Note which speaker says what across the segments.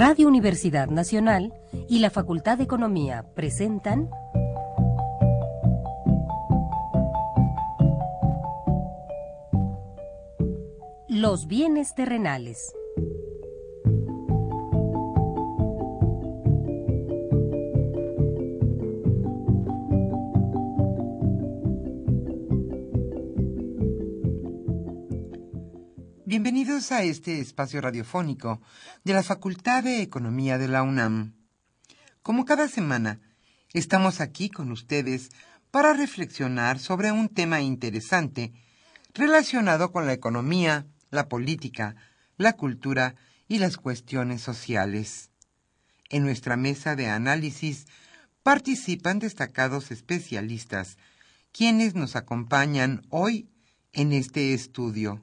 Speaker 1: Radio Universidad Nacional y la Facultad de Economía presentan Los bienes terrenales.
Speaker 2: Bienvenidos a este espacio radiofónico de la Facultad de Economía de la UNAM. Como cada semana, estamos aquí con ustedes para reflexionar sobre un tema interesante relacionado con la economía, la política, la cultura y las cuestiones sociales. En nuestra mesa de análisis participan destacados especialistas, quienes nos acompañan hoy en este estudio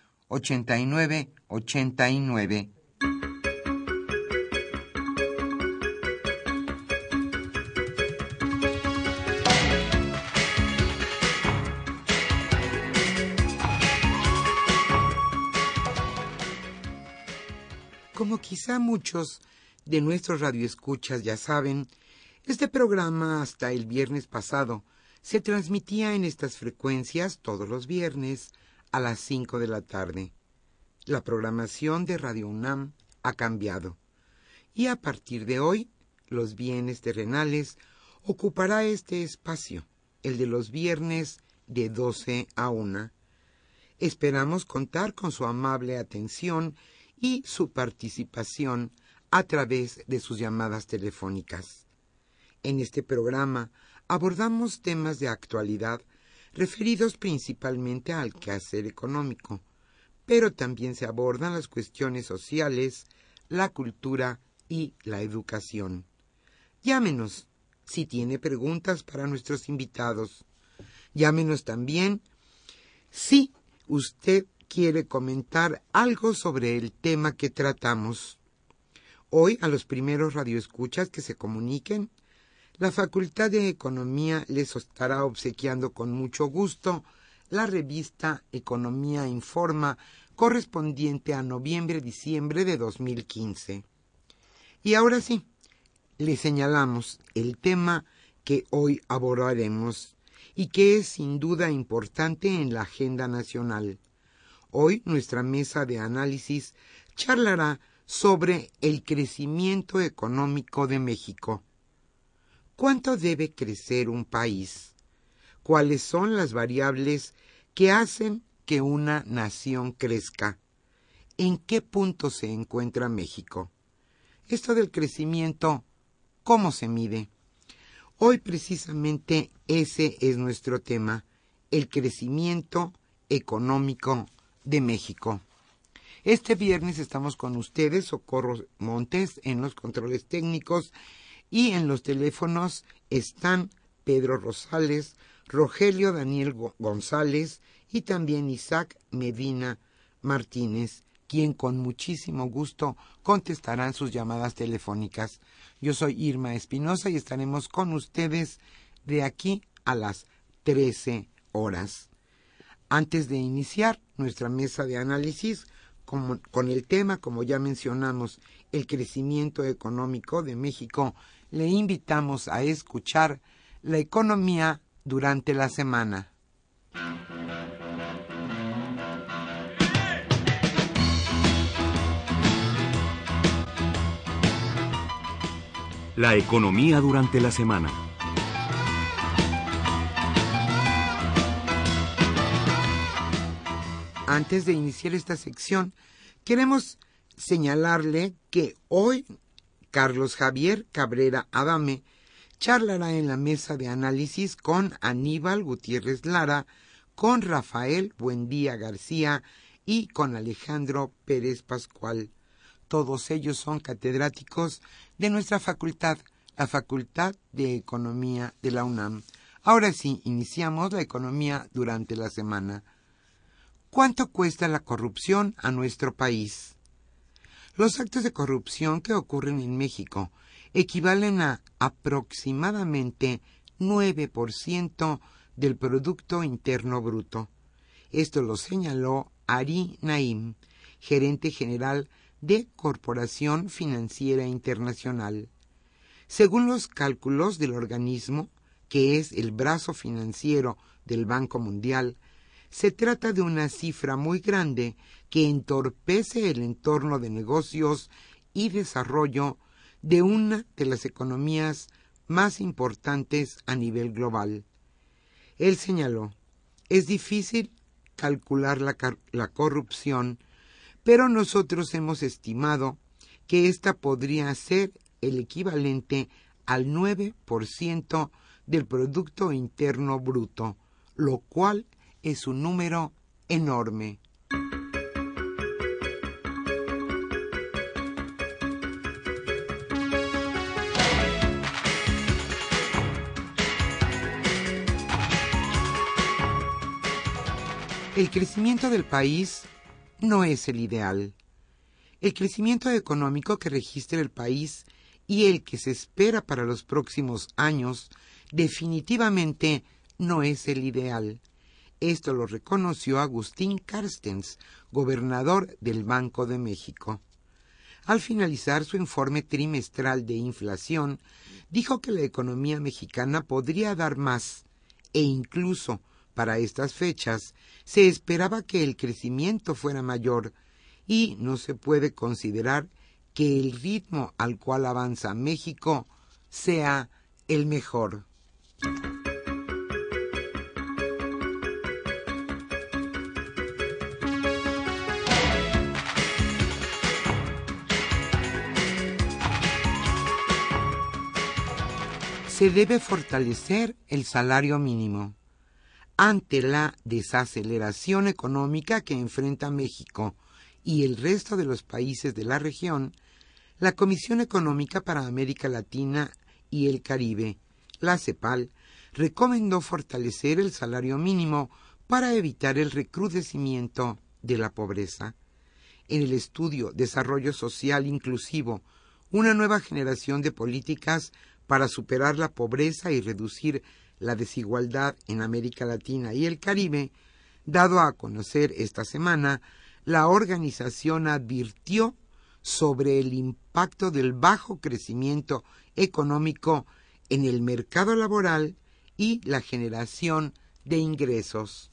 Speaker 2: 8989. Como quizá muchos de nuestros radioescuchas ya saben, este programa hasta el viernes pasado se transmitía en estas frecuencias todos los viernes a las 5 de la tarde. La programación de Radio UNAM ha cambiado y a partir de hoy los bienes terrenales ocupará este espacio, el de los viernes de 12 a 1. Esperamos contar con su amable atención y su participación a través de sus llamadas telefónicas. En este programa abordamos temas de actualidad referidos principalmente al quehacer económico, pero también se abordan las cuestiones sociales, la cultura y la educación. Llámenos si tiene preguntas para nuestros invitados. Llámenos también si usted quiere comentar algo sobre el tema que tratamos. Hoy a los primeros radioescuchas que se comuniquen la Facultad de Economía les estará obsequiando con mucho gusto la revista Economía Informa correspondiente a noviembre-diciembre de 2015. Y ahora sí, le señalamos el tema que hoy abordaremos y que es sin duda importante en la agenda nacional. Hoy nuestra mesa de análisis charlará sobre el crecimiento económico de México. ¿Cuánto debe crecer un país? ¿Cuáles son las variables que hacen que una nación crezca? ¿En qué punto se encuentra México? Esto del crecimiento, ¿cómo se mide? Hoy precisamente ese es nuestro tema, el crecimiento económico de México. Este viernes estamos con ustedes, Socorro Montes, en los controles técnicos y en los teléfonos están Pedro Rosales, Rogelio Daniel González y también Isaac Medina Martínez, quien con muchísimo gusto contestarán sus llamadas telefónicas. Yo soy Irma Espinosa y estaremos con ustedes de aquí a las 13 horas. Antes de iniciar nuestra mesa de análisis, con, el tema, como ya mencionamos, el crecimiento económico de México le invitamos a escuchar la economía durante la semana.
Speaker 3: La economía durante la semana.
Speaker 2: Antes de iniciar esta sección, queremos señalarle que hoy Carlos Javier Cabrera Adame charlará en la mesa de análisis con Aníbal Gutiérrez Lara, con Rafael Buendía García y con Alejandro Pérez Pascual. Todos ellos son catedráticos de nuestra facultad, la Facultad de Economía de la UNAM. Ahora sí, iniciamos la economía durante la semana. ¿Cuánto cuesta la corrupción a nuestro país? Los actos de corrupción que ocurren en México equivalen a aproximadamente 9% del Producto Interno Bruto. Esto lo señaló Ari Naim, gerente general de Corporación Financiera Internacional. Según los cálculos del organismo, que es el brazo financiero del Banco Mundial, se trata de una cifra muy grande que entorpece el entorno de negocios y desarrollo de una de las economías más importantes a nivel global. Él señaló, es difícil calcular la, corrupción, pero nosotros hemos estimado que ésta podría ser el equivalente al 9% del Producto Interno Bruto, lo cual es un número enorme. El crecimiento del país no es el ideal. El crecimiento económico que registra el país y el que se espera para los próximos años definitivamente no es el ideal. Esto lo reconoció Agustín Carstens, gobernador del Banco de México. Al finalizar su informe trimestral de inflación, dijo que la economía mexicana podría dar más e incluso para estas fechas se esperaba que el crecimiento fuera mayor y no se puede considerar que el ritmo al cual avanza México sea el mejor. Se debe fortalecer el salario mínimo. Ante la desaceleración económica que enfrenta México y el resto de los países de la región, la Comisión Económica para América Latina y el Caribe, la CEPAL, recomendó fortalecer el salario mínimo para evitar el recrudecimiento de la pobreza. En el estudio Desarrollo Social Inclusivo, una nueva generación de políticas para superar la pobreza y reducir la desigualdad en América Latina y el Caribe, dado a conocer esta semana, la organización advirtió sobre el impacto del bajo crecimiento económico en el mercado laboral y la generación de ingresos.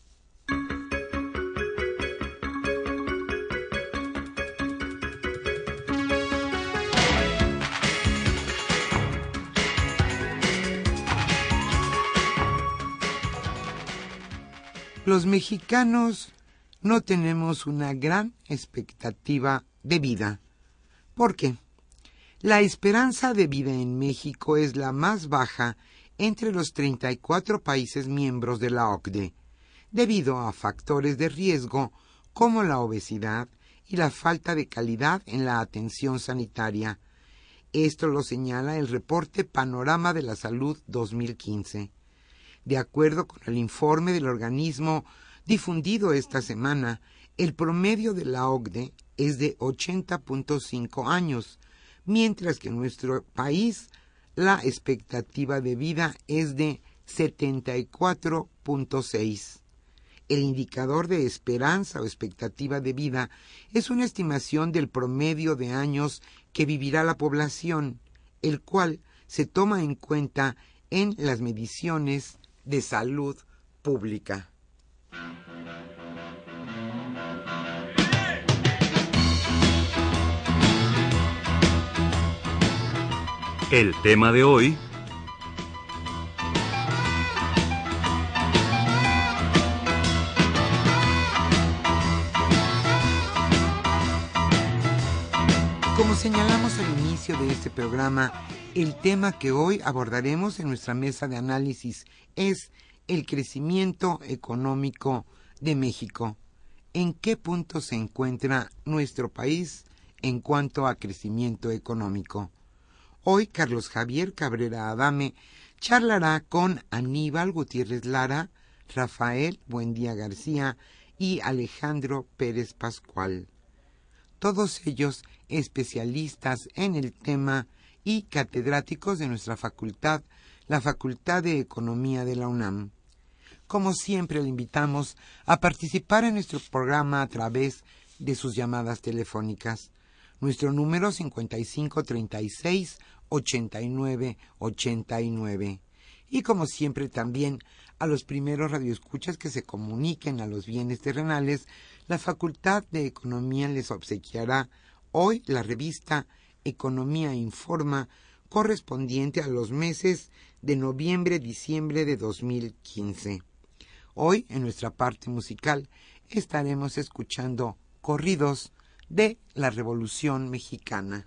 Speaker 2: Los mexicanos no tenemos una gran expectativa de vida. ¿Por qué? La esperanza de vida en México es la más baja entre los 34 países miembros de la OCDE, debido a factores de riesgo como la obesidad y la falta de calidad en la atención sanitaria. Esto lo señala el reporte Panorama de la Salud 2015. De acuerdo con el informe del organismo difundido esta semana, el promedio de la OCDE es de 80.5 años, mientras que en nuestro país la expectativa de vida es de 74.6. El indicador de esperanza o expectativa de vida es una estimación del promedio de años que vivirá la población, el cual se toma en cuenta en las mediciones de salud pública.
Speaker 3: El tema de hoy...
Speaker 2: Como señalamos al inicio de este programa, el tema que hoy abordaremos en nuestra mesa de análisis es el crecimiento económico de México. ¿En qué punto se encuentra nuestro país en cuanto a crecimiento económico? Hoy Carlos Javier Cabrera Adame charlará con Aníbal Gutiérrez Lara, Rafael Buendía García y Alejandro Pérez Pascual. Todos ellos especialistas en el tema y catedráticos de nuestra facultad, la Facultad de Economía de la UNAM. Como siempre, le invitamos a participar en nuestro programa a través de sus llamadas telefónicas. Nuestro número 5536 8989. Y como siempre también a los primeros radioescuchas que se comuniquen a los bienes terrenales, la Facultad de Economía les obsequiará hoy la revista Economía Informa correspondiente a los meses de noviembre-diciembre de 2015. Hoy, en nuestra parte musical, estaremos escuchando corridos de la Revolución Mexicana.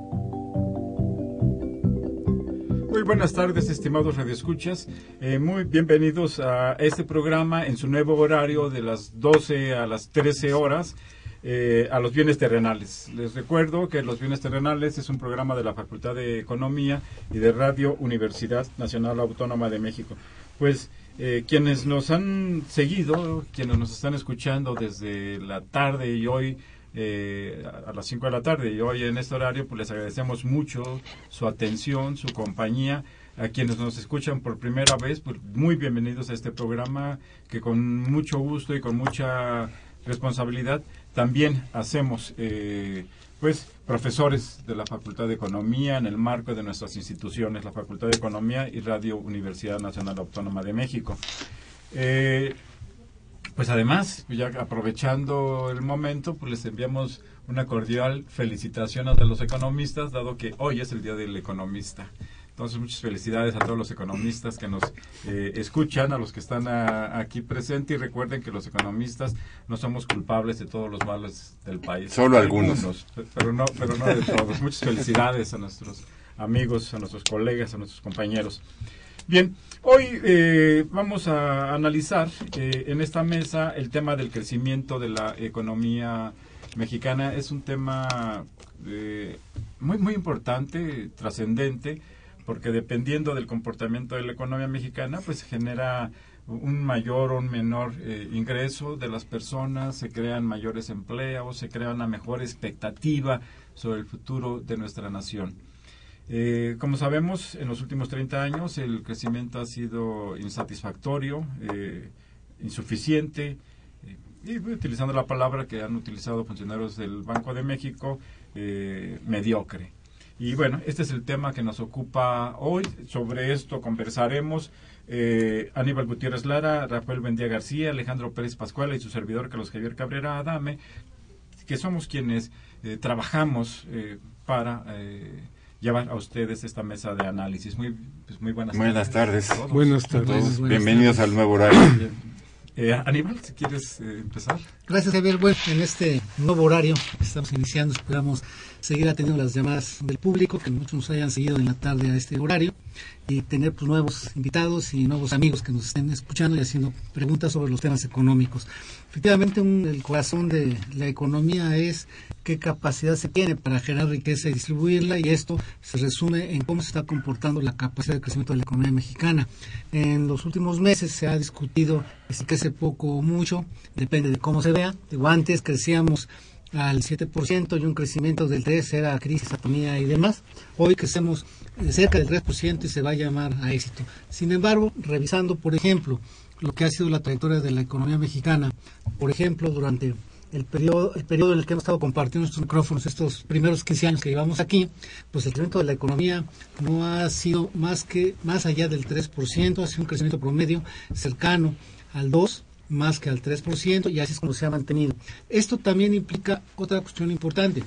Speaker 4: Muy buenas tardes, estimados radioescuchas. Eh, muy bienvenidos a este programa en su nuevo horario de las 12 a las 13 horas. Eh, a los bienes terrenales. Les recuerdo que Los bienes terrenales es un programa de la Facultad de Economía y de Radio Universidad Nacional Autónoma de México. Pues eh, quienes nos han seguido, quienes nos están escuchando desde la tarde y hoy eh, a las 5 de la tarde. Y hoy en este horario pues les agradecemos mucho su atención, su compañía. A quienes nos escuchan por primera vez, pues muy bienvenidos a este programa que con mucho gusto y con mucha responsabilidad también hacemos. Eh, pues profesores de la Facultad de Economía en el marco de nuestras instituciones, la Facultad de Economía y Radio Universidad Nacional Autónoma de México. Eh, pues además, ya aprovechando el momento, pues les enviamos una cordial felicitación a los economistas, dado que hoy es el Día del Economista. Entonces, muchas felicidades a todos los economistas que nos eh, escuchan, a los que están aquí presentes y recuerden que los economistas no somos culpables de todos los males del país.
Speaker 5: Solo algunos.
Speaker 4: pero, no, pero no de todos. muchas felicidades a nuestros amigos, a nuestros colegas, a nuestros compañeros. Bien, hoy eh, vamos a analizar eh, en esta mesa el tema del crecimiento de la economía mexicana. Es un tema eh, muy, muy importante, trascendente, porque dependiendo del comportamiento de la economía mexicana, pues genera un mayor o un menor eh, ingreso de las personas, se crean mayores empleos, se crea una mejor expectativa sobre el futuro de nuestra nación. Eh, como sabemos, en los últimos 30 años el crecimiento ha sido insatisfactorio, eh, insuficiente, y utilizando la palabra que han utilizado funcionarios del Banco de México, mediocre. Y bueno, este es el tema que nos ocupa hoy. Sobre esto conversaremos eh, Aníbal Gutiérrez Lara, Rafael Bendía García, Alejandro Pérez Pascual y su servidor Carlos Javier Cabrera Adame, que somos quienes eh, trabajamos eh, para llevar a ustedes esta mesa de análisis. Muy, pues, muy buenas,
Speaker 5: buenas tardes.
Speaker 6: Buenas tardes.
Speaker 5: Bienvenidos al nuevo horario.
Speaker 4: Aníbal, si quieres empezar.
Speaker 6: Gracias, Javier. Bueno, en este nuevo horario que estamos iniciando, esperamos seguir atendiendo las llamadas del público, que muchos nos hayan seguido en la tarde a este horario y tener pues, nuevos invitados y nuevos amigos que nos estén escuchando y haciendo preguntas sobre los temas económicos. Efectivamente, el corazón de la economía es qué capacidad se tiene para generar riqueza y distribuirla y esto se resume en cómo se está comportando la capacidad de crecimiento de la economía mexicana. En los últimos meses se ha discutido si crece poco o mucho, depende de cómo se vea. Digo, antes crecíamos al 7% y un crecimiento del 3% era crisis, atonía y demás. Hoy crecemos cerca del 3% y se va a llamar a éxito. Sin embargo, revisando, por ejemplo, lo que ha sido la trayectoria de la economía mexicana, por ejemplo, durante el periodo, el periodo en el que hemos estado compartiendo estos micrófonos, estos primeros 15 años que llevamos aquí, pues el crecimiento de la economía no ha sido más que más allá del 3%, ha sido un crecimiento promedio cercano al 2%, más que al 3% y así es como se ha mantenido. Esto también implica otra cuestión importante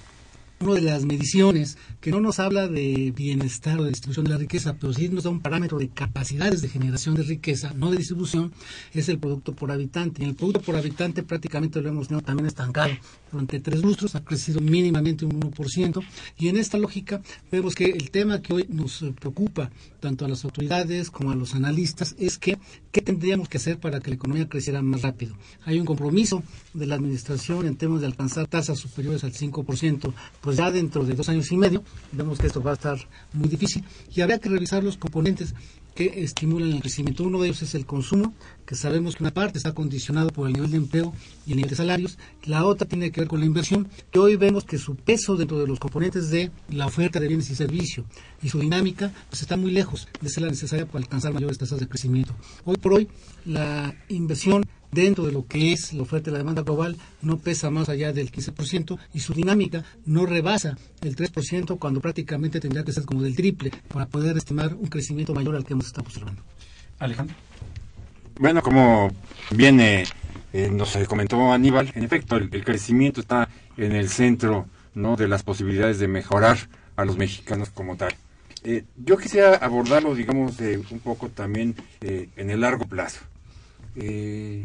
Speaker 6: una de las mediciones que no nos habla de bienestar o de distribución de la riqueza, pero sí nos da un parámetro de capacidades de generación de riqueza, no de distribución, es el producto por habitante. Y el producto por habitante prácticamente lo hemos tenido también estancado. Durante tres lustros ha crecido mínimamente un 1%. Y en esta lógica vemos que el tema que hoy nos preocupa tanto a las autoridades como a los analistas es que qué tendríamos que hacer para que la economía creciera más rápido. Hay un compromiso de la administración en temas de alcanzar tasas superiores al 5%, pues ya dentro de dos años y medio, vemos que esto va a estar muy difícil y habrá que revisar los componentes que estimulan el crecimiento. Uno de ellos es el consumo, que sabemos que una parte está condicionado por el nivel de empleo y el nivel de salarios. La otra tiene que ver con la inversión, que hoy vemos que su peso dentro de los componentes de la oferta de bienes y servicios y su dinámica pues está muy lejos de ser la necesaria para alcanzar mayores tasas de crecimiento. Hoy por hoy la inversión dentro de lo que es la oferta y la demanda global no pesa más allá del 15% y su dinámica no rebasa el 3% cuando prácticamente tendría que ser como del triple para poder estimar un crecimiento mayor al que hemos estado observando.
Speaker 4: Alejandro.
Speaker 5: Bueno, como viene, eh, nos comentó Aníbal, en efecto, el, crecimiento está en el centro ¿no? de las posibilidades de mejorar a los mexicanos como tal. Eh, yo quisiera abordarlo, digamos, de un poco también eh, en el largo plazo. Eh,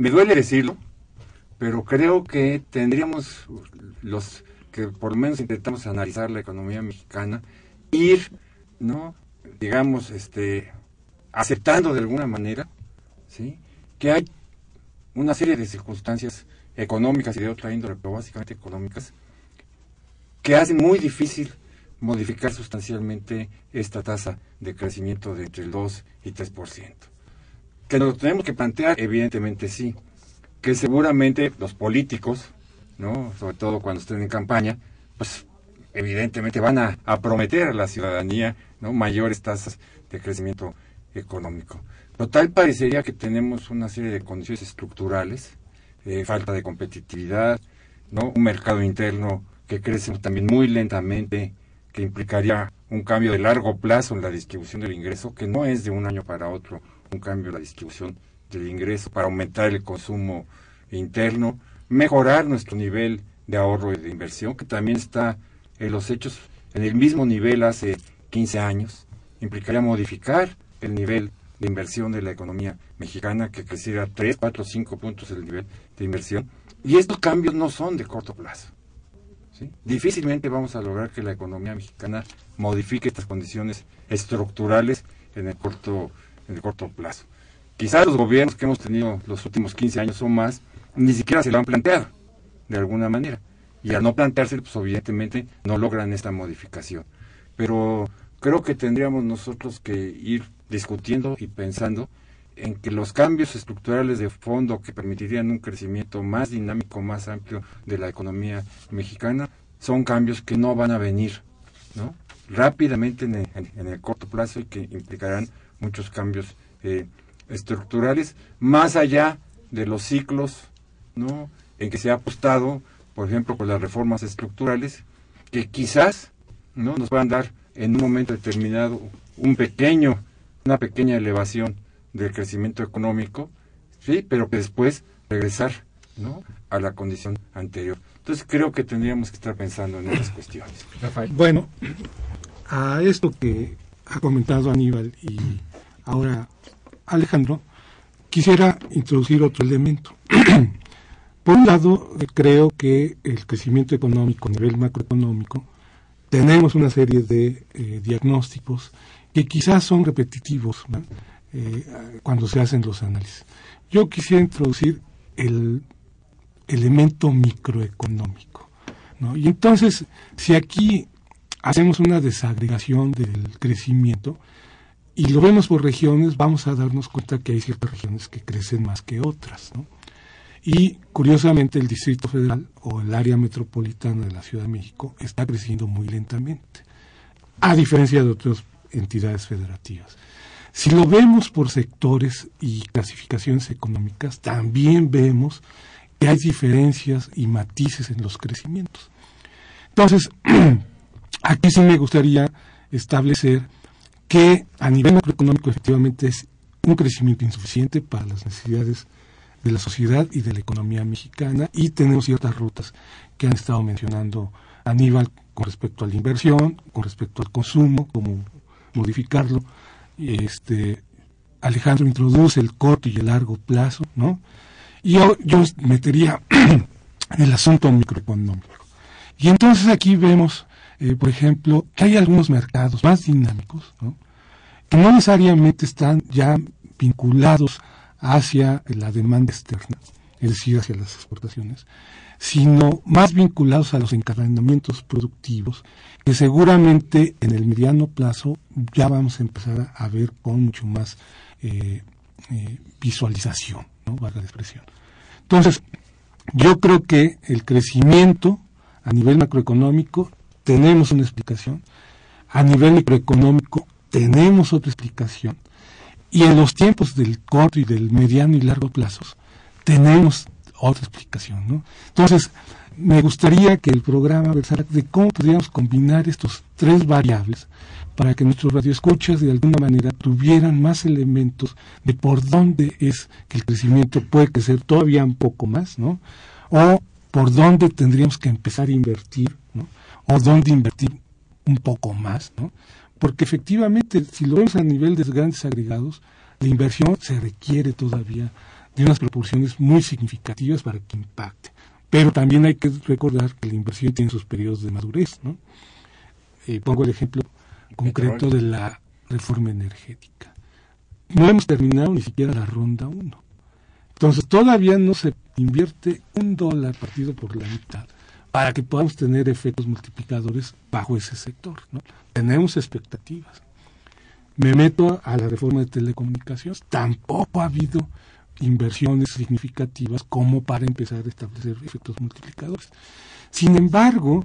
Speaker 5: me duele decirlo, pero creo que tendríamos los que por lo menos intentamos analizar la economía mexicana, ir, ¿no? digamos, este, aceptando de alguna manera, ¿sí? que hay una serie de circunstancias económicas y de otra índole, pero básicamente económicas, que hacen muy difícil modificar sustancialmente esta tasa de crecimiento de entre el 2 y 3%. Que nos tenemos que plantear, evidentemente sí. Que seguramente los políticos, ¿no? sobre todo cuando estén en campaña, pues evidentemente van a, prometer a la ciudadanía ¿no? mayores tasas de crecimiento económico. Pero tal parecería que tenemos una serie de condiciones estructurales, eh, falta de competitividad, ¿no? un mercado interno que crece también muy lentamente, que implicaría un cambio de largo plazo en la distribución del ingreso, que no es de un año para otro un cambio en la distribución del ingreso para aumentar el consumo interno, mejorar nuestro nivel de ahorro y de inversión, que también está en los hechos en el mismo nivel hace 15 años, implicaría modificar el nivel de inversión de la economía mexicana, que creciera 3, 4, 5 puntos el nivel de inversión. Y estos cambios no son de corto plazo. Difícilmente vamos a lograr que la economía mexicana modifique estas condiciones estructurales en el corto en el corto plazo. Quizás los gobiernos que hemos tenido los últimos 15 años o más ni siquiera se lo han planteado de alguna manera. Y al no plantearse, pues evidentemente no logran esta modificación. Pero creo que tendríamos nosotros que ir discutiendo y pensando en que los cambios estructurales de fondo que permitirían un crecimiento más dinámico, más amplio de la economía mexicana, son cambios que no van a venir ¿no? rápidamente en el, corto plazo y que implicarán muchos cambios eh, estructurales, más allá de los ciclos ¿no? en que se ha apostado, por ejemplo, por las reformas estructurales, que quizás ¿no? nos puedan dar en un momento determinado un pequeño, una pequeña elevación del crecimiento económico, sí, pero que después regresar ¿no? a la condición anterior. Entonces creo que tendríamos que estar pensando en esas cuestiones.
Speaker 7: Bueno, a esto que ha comentado Aníbal y ahora Alejandro, quisiera introducir otro elemento. Por un lado, creo que el crecimiento económico a nivel macroeconómico, tenemos una serie de eh, diagnósticos que quizás son repetitivos eh, cuando se hacen los análisis. Yo quisiera introducir el elemento microeconómico. Y entonces, si aquí hacemos una desagregación del crecimiento y lo vemos por regiones, vamos a darnos cuenta que hay ciertas regiones que crecen más que otras. Y curiosamente el Distrito Federal o el área metropolitana de la Ciudad de México está creciendo muy lentamente, a diferencia de otras entidades federativas. Si lo vemos por sectores y clasificaciones económicas, también vemos que hay diferencias y matices en los crecimientos. Entonces, aquí sí me gustaría establecer que a nivel macroeconómico efectivamente es un crecimiento insuficiente para las necesidades de la sociedad y de la economía mexicana y tenemos ciertas rutas que han estado mencionando Aníbal con respecto a la inversión, con respecto al consumo, cómo modificarlo. Este, Alejandro introduce el corto y el largo plazo, ¿no? Y yo, yo metería el asunto microeconómico. Y entonces aquí vemos, eh, por ejemplo, que hay algunos mercados más dinámicos, que no necesariamente están ya vinculados hacia la demanda externa, es decir, hacia las exportaciones, sino más vinculados a los encadenamientos productivos, que seguramente en el mediano plazo ya vamos a empezar a ver con mucho más eh, eh, visualización. ¿no? la expresión. Entonces, yo creo que el crecimiento a nivel macroeconómico tenemos una explicación, a nivel microeconómico tenemos otra explicación, y en los tiempos del corto y del mediano y largo plazos tenemos otra explicación. ¿no? Entonces, me gustaría que el programa versara de cómo podríamos combinar estos tres variables para que nuestros radioescuchas de alguna manera tuvieran más elementos de por dónde es que el crecimiento puede crecer todavía un poco más, ¿no? O por dónde tendríamos que empezar a invertir. O dónde invertir un poco más, ¿no? Porque efectivamente, si lo vemos a nivel de grandes agregados, la inversión se requiere todavía de unas proporciones muy significativas para que impacte. Pero también hay que recordar que la inversión tiene sus periodos de madurez, ¿no? Eh, pongo el ejemplo concreto de la reforma energética. No hemos terminado ni siquiera la ronda 1. Entonces todavía no se invierte un dólar partido por la mitad para que podamos tener efectos multiplicadores bajo ese sector. Tenemos expectativas. Me meto a la reforma de telecomunicaciones. Tampoco ha habido inversiones significativas como para empezar a establecer efectos multiplicadores. Sin embargo,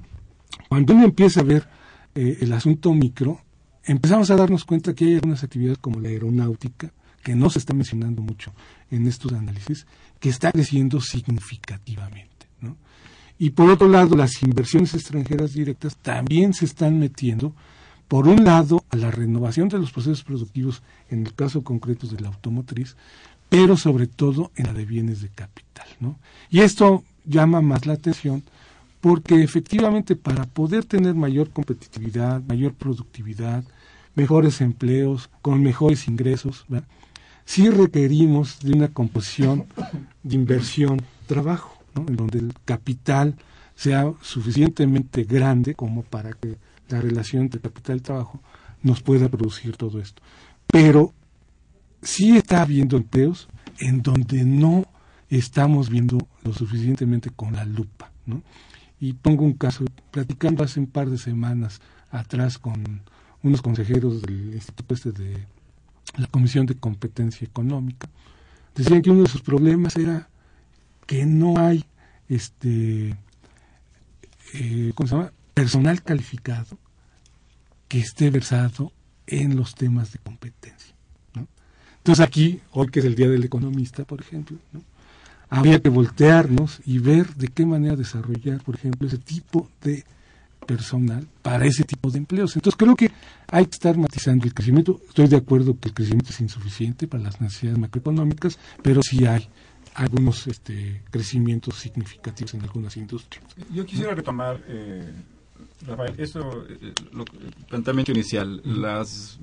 Speaker 7: cuando uno empieza a ver eh, el asunto micro, empezamos a darnos cuenta que hay algunas actividades como la aeronáutica, que no se está mencionando mucho en estos análisis, que está creciendo significativamente. Y por otro lado, las inversiones extranjeras directas también se están metiendo, por un lado, a la renovación de los procesos productivos, en el caso concreto de la automotriz, pero sobre todo en la de bienes de capital. Y esto llama más la atención porque efectivamente para poder tener mayor competitividad, mayor productividad, mejores empleos, con mejores ingresos, sí requerimos de una composición de inversión-trabajo, en donde el capital sea suficientemente grande como para que la relación entre capital y trabajo nos pueda producir todo esto. Pero sí está habiendo empleos en donde no estamos viendo lo suficientemente con la lupa. ¿no? Y pongo un caso, platicando hace un par de semanas atrás con unos consejeros del Instituto Este de la Comisión de Competencia Económica, decían que uno de sus problemas era que no hay este eh, ¿cómo se llama? personal calificado que esté versado en los temas de competencia. Entonces aquí, hoy que es el Día del Economista, por ejemplo, habría que voltearnos y ver de qué manera desarrollar, por ejemplo, ese tipo de personal para ese tipo de empleos. Entonces creo que hay que estar matizando el crecimiento. Estoy de acuerdo que el crecimiento es insuficiente para las necesidades macroeconómicas, pero sí hay algunos este, crecimientos significativos en algunas industrias.
Speaker 4: Yo quisiera retomar, eh, Rafael, eso, eh, lo, el planteamiento inicial, las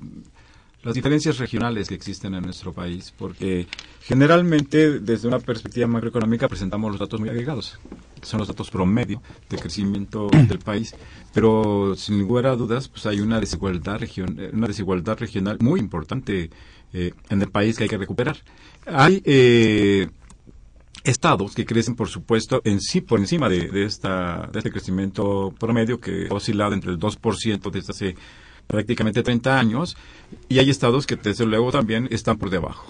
Speaker 4: las diferencias regionales que existen en nuestro país, porque generalmente desde una perspectiva macroeconómica presentamos los datos muy agregados, son los datos promedio de crecimiento del país, pero sin lugar a dudas pues hay una desigualdad regional, una desigualdad regional muy importante eh, en el país que hay que recuperar. Hay eh, estados que crecen, por supuesto, en sí, por encima de, esta, de este crecimiento promedio que ha oscilado entre el 2% desde hace prácticamente 30 años, y hay estados que desde luego también están por debajo.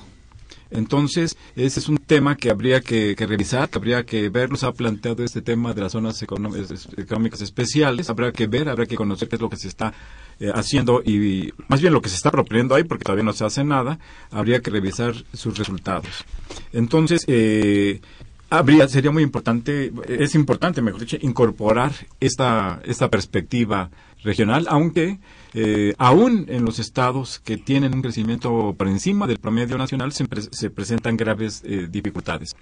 Speaker 4: Entonces, ese es un tema que habría que, revisar, que habría que ver. Nos ha planteado este tema de las zonas económicas especiales. Habrá que ver, habrá que conocer qué es lo que se está eh, haciendo y más bien lo que se está proponiendo ahí, porque todavía no se hace nada. Habría que revisar sus resultados. Entonces, eh, habría, sería muy importante, es importante, mejor dicho, incorporar esta, esta perspectiva regional, aunque eh, aún en los estados que tienen un crecimiento por encima del promedio nacional se, presentan graves eh, dificultades.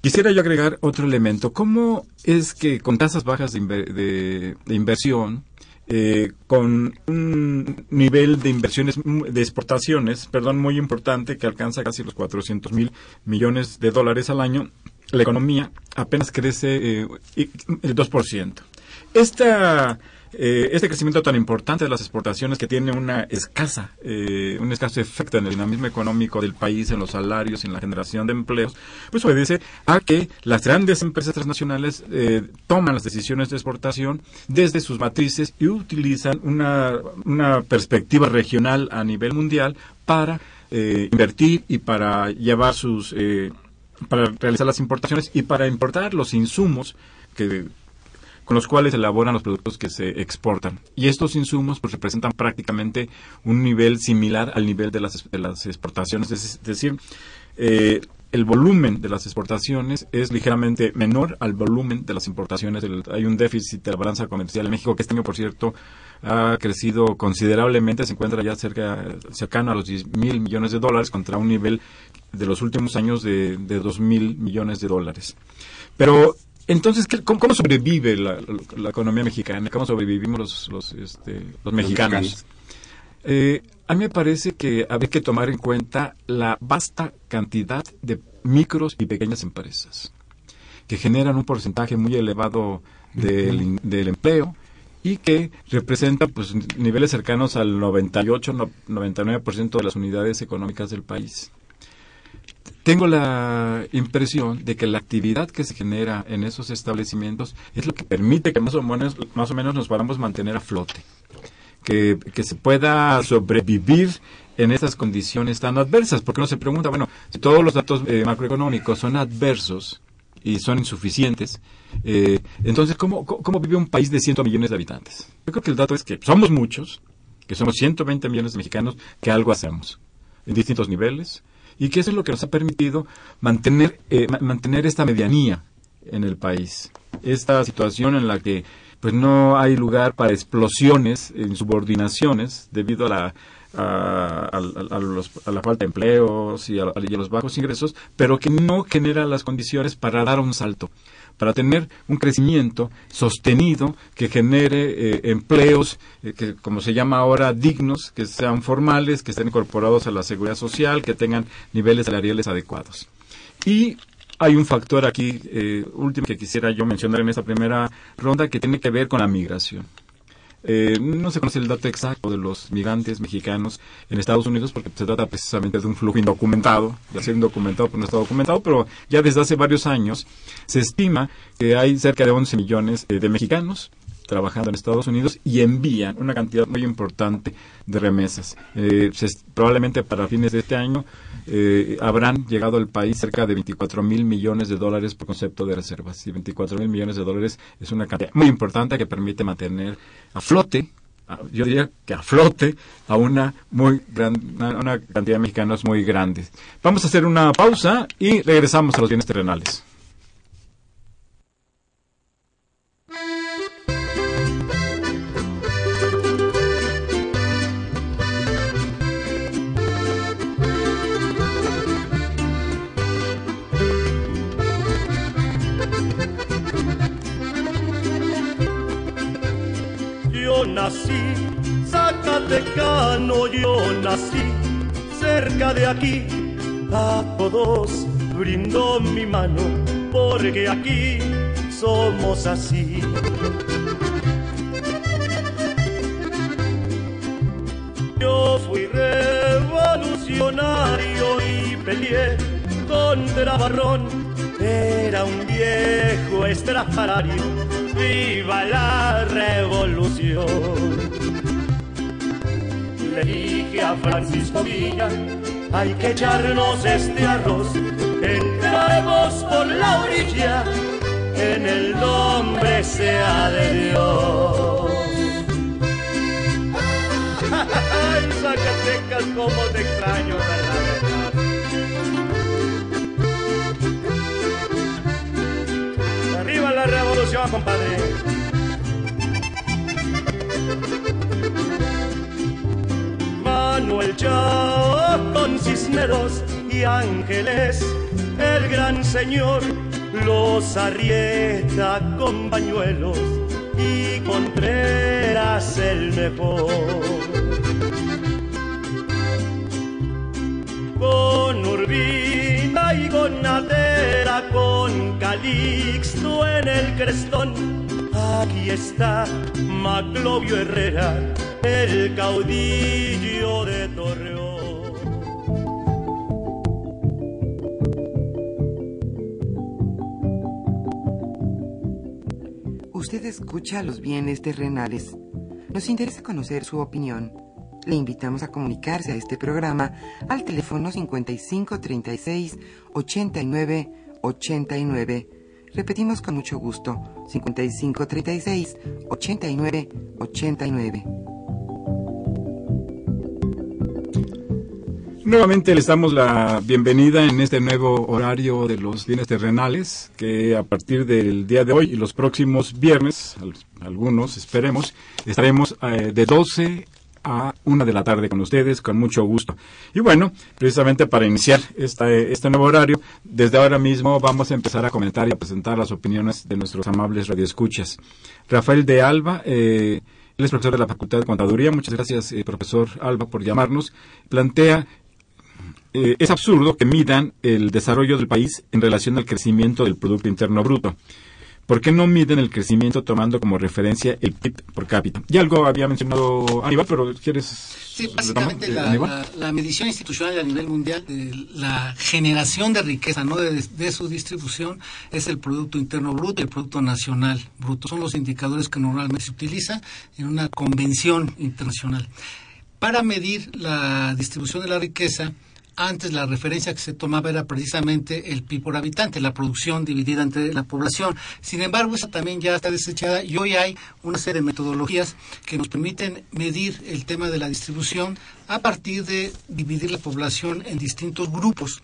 Speaker 4: Quisiera yo agregar otro elemento. ¿Cómo es que con tasas bajas de, inversión, eh, con un nivel de inversiones, de exportaciones, perdón, muy importante, que alcanza casi los 400 mil millones de dólares al año, la economía apenas crece el 2%. Esta eh, este crecimiento tan importante de las exportaciones que tiene una escasa, eh, un escaso efecto en el dinamismo económico del país, en los salarios, en la generación de empleos, pues obedece a que las grandes empresas transnacionales eh, toman las decisiones de exportación desde sus matrices y utilizan una, una perspectiva regional a nivel mundial para invertir y para llevar sus para realizar las importaciones y para importar los insumos que con los cuales elaboran los productos que se exportan. Y estos insumos pues representan prácticamente un nivel similar al nivel de las, de las exportaciones, es decir, eh, el volumen de las exportaciones es ligeramente menor al volumen de las importaciones. hay un déficit de la balanza comercial en México que este año, por cierto, ha crecido considerablemente, se encuentra ya cerca, cercano a los 10 mil millones de dólares contra un nivel de los últimos años de, de 2 mil millones de dólares. Pero entonces, cómo, sobrevive la, economía mexicana? ¿Cómo sobrevivimos los, los, este, mexicanos? Eh, a mí me parece que habría que tomar en cuenta la vasta cantidad de micros y pequeñas empresas que generan un porcentaje muy elevado del, del empleo y que representan pues, niveles cercanos al 98-99% de las unidades económicas del país tengo la impresión de que la actividad que se genera en esos establecimientos es lo que permite que más o menos, más o menos nos podamos mantener a flote, que, se pueda sobrevivir en estas condiciones tan adversas, porque uno se pregunta, bueno, si todos los datos eh, macroeconómicos son adversos y son insuficientes, eh, entonces, ¿cómo, ¿cómo vive un país de 100 millones de habitantes? Yo creo que el dato es que somos muchos, que somos 120 millones de mexicanos, que algo hacemos en distintos niveles, y que eso es lo que nos ha permitido mantener, eh, mantener esta medianía en el país. Esta situación en la que pues no hay lugar para explosiones, en subordinaciones, debido a la, a, la falta de empleos a, y a, los bajos ingresos, pero que no genera las condiciones para dar un salto para tener un crecimiento sostenido que genere eh, empleos, eh, que como se llama ahora, dignos, que sean formales, que estén incorporados a la seguridad social, que tengan niveles salariales adecuados. Y hay un factor aquí eh, último que quisiera yo mencionar en esta primera ronda que tiene que ver con la migración. Eh, no se conoce el dato exacto de los migrantes mexicanos en Estados Unidos porque se trata precisamente de un flujo indocumentado, de ser indocumentado pero no está documentado, pero ya desde hace varios años se estima que hay cerca de 11 millones eh, de mexicanos trabajando en Estados Unidos y envían una cantidad muy importante de remesas. Eh, probablemente para fines de este año eh, habrán llegado al país cerca de 24 mil millones de dólares por concepto de reservas. Y 24 mil millones de dólares es una cantidad muy importante que permite mantener a flote yo diría que a flote a una muy gran, una cantidad de mexicanos muy grandes. Vamos a hacer una pausa y regresamos a los bienes terrenales.
Speaker 8: Nací, Zacatecano yo nací, cerca de aquí, a todos brindo mi mano, porque aquí somos así. Yo fui revolucionario y peleé contra Barrón, era un viejo estrafalario viva la revolución. Le dije a Francisco Villa, hay que echarnos este arroz, entraremos por la orilla, en el nombre sea de Dios. En Zacatecas, como te extraño, compadre. Manuel Chao con Cisneros y Ángeles, el gran señor, los arrieta con pañuelos y Contreras el mejor. Con Con con Calixto en el crestón. Aquí está Maclovio Herrera, el caudillo de Torreón.
Speaker 2: Usted escucha los bienes terrenales. Nos interesa conocer su opinión. Le invitamos a comunicarse a este programa al teléfono 5536 89 89. Repetimos con mucho gusto, 5536 89 89.
Speaker 4: Nuevamente les damos la bienvenida en este nuevo horario de los bienes terrenales, que a partir del día de hoy y los próximos viernes, algunos esperemos, estaremos eh, de 12 a una de la tarde con ustedes, con mucho gusto. Y bueno, precisamente para iniciar esta, este nuevo horario, desde ahora mismo vamos a empezar a comentar y a presentar las opiniones de nuestros amables radioescuchas. Rafael de Alba, eh, él es profesor de la Facultad de Contaduría, muchas gracias, eh, profesor Alba, por llamarnos, plantea eh, es absurdo que midan el desarrollo del país en relación al crecimiento del Producto Interno Bruto. ¿Por qué no miden el crecimiento tomando como referencia el PIB por cápita? Ya algo había mencionado Aníbal, pero ¿quieres...?
Speaker 6: Sí, básicamente la, medición institucional a nivel mundial de la generación de riqueza, no de, su distribución, es el Producto Interno Bruto y el Producto Nacional Bruto. Son los indicadores que normalmente se utilizan en una convención internacional. Para medir la distribución de la riqueza, antes la referencia que se tomaba era precisamente el PIB por habitante, la producción dividida entre la población. Sin embargo, esa también ya está desechada y hoy hay una serie de metodologías que nos permiten medir el tema de la distribución a partir de dividir la población en distintos grupos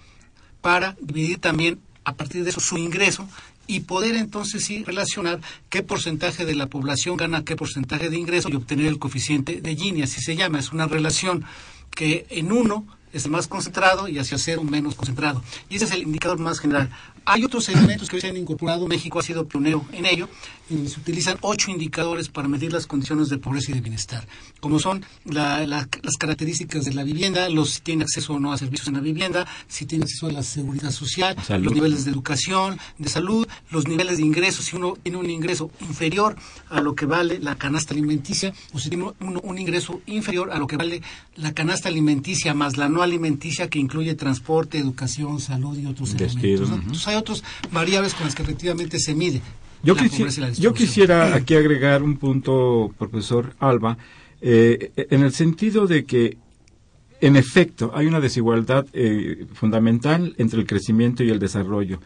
Speaker 6: para dividir también a partir de eso su ingreso y poder entonces sí relacionar qué porcentaje de la población gana qué porcentaje de ingreso y obtener el coeficiente de Gini, así se llama, es una relación que en uno es más concentrado y hacia cero menos concentrado. Y ese es el indicador más general. Hay otros elementos que hoy se han incorporado, México ha sido pionero en ello, y se utilizan ocho indicadores para medir las condiciones de pobreza y de bienestar, como son las características de la vivienda, los si tiene acceso o no a servicios en la vivienda, si tiene acceso a la seguridad social, los niveles de educación, de salud, los niveles de ingresos, si uno tiene un ingreso inferior a lo que vale la canasta alimenticia, o si tiene uno un ingreso inferior a lo que vale la canasta alimenticia más la no alimenticia que incluye transporte, educación, salud y otros elementos hay otras variables con las que efectivamente se mide.
Speaker 4: Yo, quisi- quisiera aquí agregar un punto, profesor Alba, eh, en el sentido de que, en efecto, hay una desigualdad eh, fundamental entre el crecimiento y el desarrollo.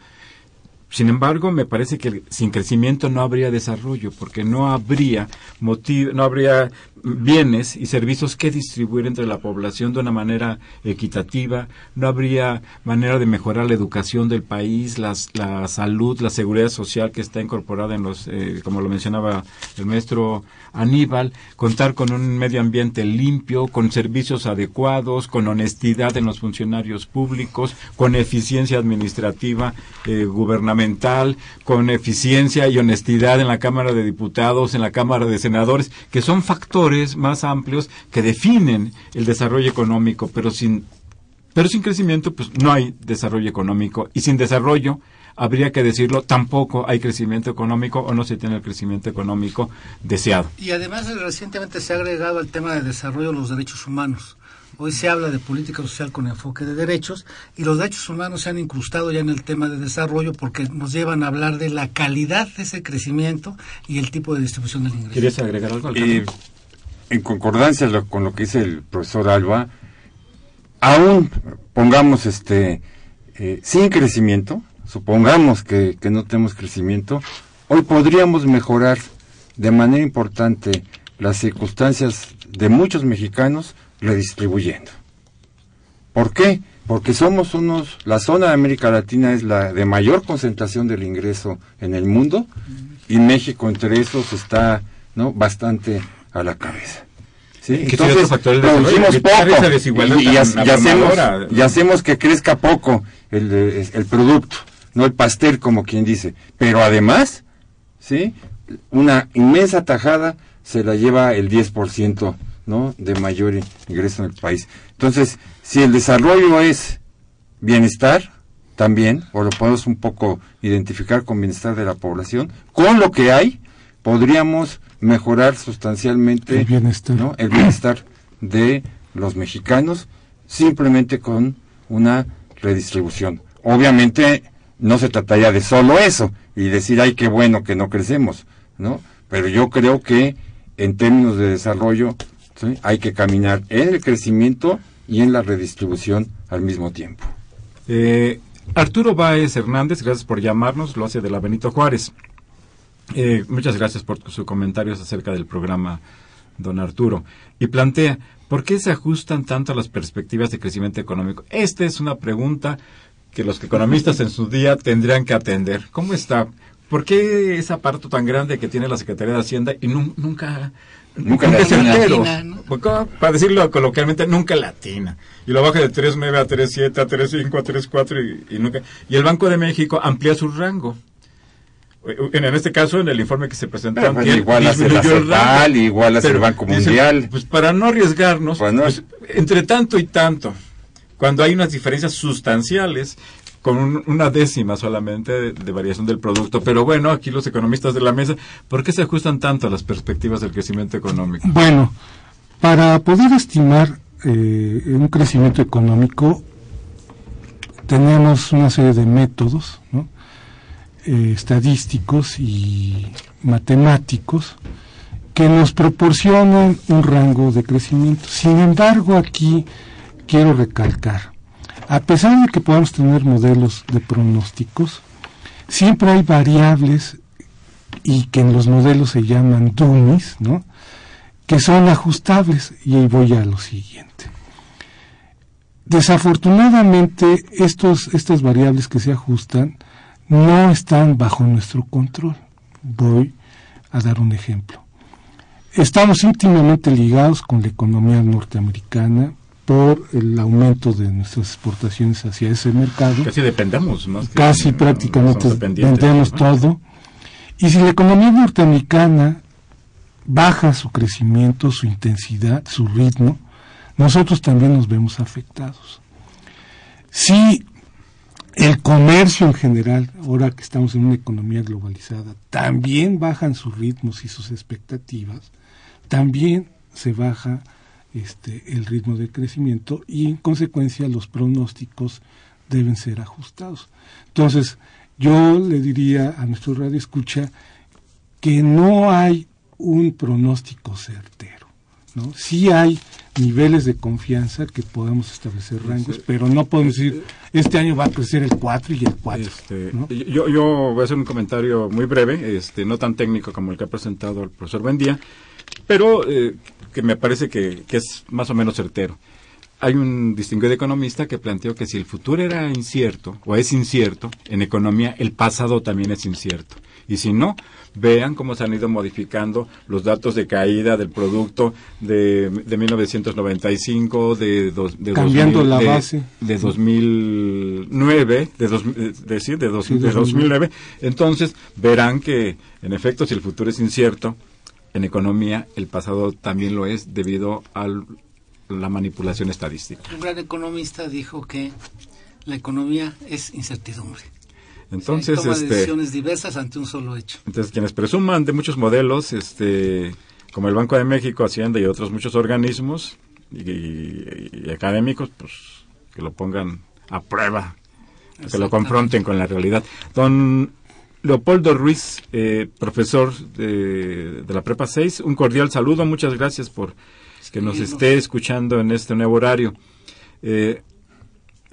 Speaker 4: Sin embargo, me parece que sin crecimiento no habría desarrollo, porque no habría motivo, no habría bienes y servicios que distribuir entre la población de una manera equitativa, no habría manera de mejorar la educación del país, las, la salud, la seguridad social que está incorporada en los, eh, como lo mencionaba el maestro Aníbal, contar con un medio ambiente limpio, con servicios adecuados, con honestidad en los funcionarios públicos, con eficiencia administrativa eh, gubernamental, con eficiencia y honestidad en la Cámara de Diputados, en la Cámara de Senadores, que son factores más amplios que definen el desarrollo económico, pero sin pero sin crecimiento, pues no hay desarrollo económico. Y sin desarrollo, habría que decirlo, tampoco hay crecimiento económico o no se tiene el crecimiento económico deseado.
Speaker 6: Y además recientemente se ha agregado al tema de desarrollo los derechos humanos. Hoy se habla de política social con enfoque de derechos y los derechos humanos se han incrustado ya en el tema de desarrollo porque nos llevan a hablar de la calidad de ese crecimiento y el tipo de distribución del ingreso.
Speaker 4: ¿Quieres agregar algo? Alejandro?
Speaker 5: En concordancia con lo que dice el profesor Alba, aún pongamos este eh, sin crecimiento, supongamos que, que no tenemos crecimiento, hoy podríamos mejorar de manera importante las circunstancias de muchos mexicanos redistribuyendo. ¿Por qué? Porque somos unos, la zona de América Latina es la de mayor concentración del ingreso en el mundo y México entre esos está ¿no? bastante a la cabeza. ¿sí?
Speaker 4: Desarrollo,
Speaker 5: producimos poco y, hacemos, y hacemos que crezca poco el, el producto, no el pastel como quien dice. Pero además, ¿sí? una inmensa tajada se la lleva el 10% ¿no? de mayor ingreso en el país. Entonces, si el desarrollo es bienestar, también, o lo podemos un poco identificar con bienestar de la población, con lo que hay, podríamos mejorar sustancialmente
Speaker 7: El bienestar.
Speaker 5: ¿no? el bienestar de los mexicanos simplemente con una redistribución. Obviamente no se trataría de solo eso y decir, ay, qué bueno que no crecemos, ¿no? Pero yo creo que en términos de desarrollo ¿sí? hay que caminar en el crecimiento y en la redistribución al mismo tiempo.
Speaker 4: Eh, Arturo Báez Hernández, gracias por llamarnos, lo hace de la Benito Juárez. Eh, muchas gracias por sus comentarios acerca del programa, don Arturo. Y plantea, ¿por qué se ajustan tanto a las perspectivas de crecimiento económico? Esta es una pregunta que los economistas en su día tendrían que atender. ¿Cómo está? ¿Por qué ese aparato tan grande que tiene la Secretaría de Hacienda y nun- nunca...
Speaker 5: Nunca
Speaker 4: es
Speaker 5: latina.
Speaker 4: certero?
Speaker 6: Latina, ¿no?
Speaker 4: Porque, Para decirlo coloquialmente, nunca latina. Y lo baja de 3.9 a 3.7, a 3.5, a 3.4 y, y nunca... Y el Banco de México amplía su rango. En, en este caso, en el informe que se presentó
Speaker 5: Pero,
Speaker 4: antier,
Speaker 5: igual hace la CEPAL,
Speaker 4: rango.
Speaker 5: igual hace el Banco
Speaker 4: dice,
Speaker 5: Mundial.
Speaker 4: Pues para no arriesgarnos,
Speaker 5: Pues no.
Speaker 4: pues, entre tanto y tanto, cuando hay unas diferencias sustanciales, con un- una décima solamente de, de variación del producto. Pero bueno, aquí los economistas de la mesa, ¿por qué se ajustan tanto a las perspectivas del crecimiento económico?
Speaker 7: Bueno, para poder estimar eh, un crecimiento económico tenemos una serie de métodos ¿no? Eh, estadísticos y matemáticos que nos proporcionan un rango de crecimiento. Sin embargo, aquí quiero recalcar, a pesar de que podamos tener modelos de pronósticos, siempre hay variables y que en los modelos se llaman dummies, ¿no? que son ajustables y ahí voy a lo siguiente. Desafortunadamente, estos, estas variables que se ajustan no están bajo nuestro control. Voy a dar un ejemplo. Estamos íntimamente ligados con la economía norteamericana por el aumento de nuestras exportaciones hacia ese mercado
Speaker 4: Casi dependemos más. que-
Speaker 7: casi prácticamente vendemos todo. Y si la economía norteamericana baja su crecimiento, su intensidad, su ritmo, nosotros también nos vemos afectados. Si el comercio en general, ahora que estamos en una economía globalizada, también bajan sus ritmos y sus expectativas, también se baja este, el ritmo de crecimiento y en consecuencia los pronósticos deben ser ajustados. Entonces, yo le diría a nuestro radio escucha que no hay un pronóstico certero. ¿no? Sí hay niveles de confianza que podemos establecer rangos, pero no podemos decir, este año va a crecer el 4 y el 4.
Speaker 4: Este,
Speaker 7: ¿no?
Speaker 4: yo, yo voy a hacer un comentario muy breve, este, no tan técnico como el que ha presentado el profesor Buendía, pero eh, que me parece que, que es más o menos certero. Hay un distinguido economista que planteó que si el futuro era incierto o es incierto, en economía el pasado también es incierto. Y si no, vean cómo se han ido modificando los datos de caída del producto de, de 1995, de, dos- de
Speaker 7: Cambiando
Speaker 4: 2000,
Speaker 7: la
Speaker 4: de-
Speaker 7: base.
Speaker 4: de 2009, de, dos, de, de- sí, dos-
Speaker 7: Sí,
Speaker 4: de
Speaker 7: 2009.
Speaker 4: 2009. Entonces verán que, en efecto, si el futuro es incierto, en economía el pasado también lo es debido a la manipulación estadística.
Speaker 6: Un gran economista dijo que la economía es incertidumbre.
Speaker 4: Entonces,
Speaker 6: toma
Speaker 4: este,
Speaker 6: decisiones diversas ante un solo hecho.
Speaker 4: Entonces, quienes presuman de muchos modelos, este, como el Banco de México, Hacienda y otros muchos organismos y, y académicos, pues que lo pongan a prueba, que lo confronten con la realidad. Don Leopoldo Ruiz, eh, profesor de, de la Prepa 6, un cordial saludo, muchas gracias por que nos esté escuchando en este nuevo horario. Eh,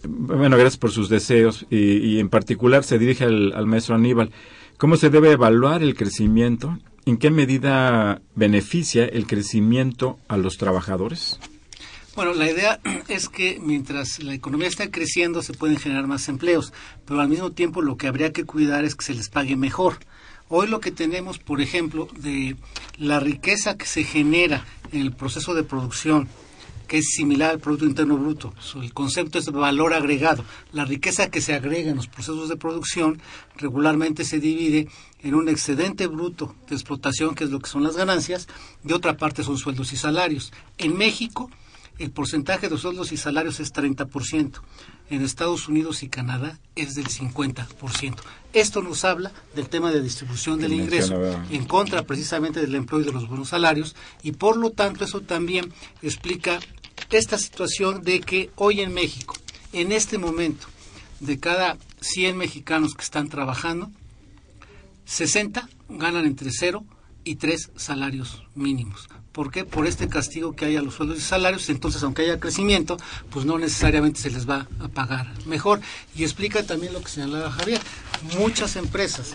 Speaker 4: bueno, gracias por sus deseos y, y en particular se dirige al, al maestro Aníbal. ¿Cómo se debe evaluar el crecimiento? ¿En qué medida beneficia el crecimiento a los trabajadores?
Speaker 6: Bueno, la idea es que mientras la economía está creciendo se pueden generar más empleos, pero al mismo tiempo lo que habría que cuidar es que se les pague mejor. Hoy lo que tenemos, por ejemplo, de la riqueza que se genera en el proceso de producción, que es similar al Producto Interno Bruto. El concepto es valor agregado. La riqueza que se agrega en los procesos de producción regularmente se divide en un excedente bruto de explotación, que es lo que son las ganancias, y otra parte son sueldos y salarios. En México, el porcentaje de sueldos y salarios es 30%. En Estados Unidos y Canadá es del 50%. Esto nos habla del tema de distribución del ingreso en contra precisamente del empleo y de los buenos salarios y por lo tanto eso también explica esta situación de que hoy en México, en este momento, de cada 100 mexicanos que están trabajando, 60 ganan entre 0 y 3 salarios mínimos. ¿Por qué? Por este castigo que hay a los sueldos y salarios. Entonces, aunque haya crecimiento, pues no necesariamente se les va a pagar mejor. Y explica también lo que señalaba Javier. Muchas empresas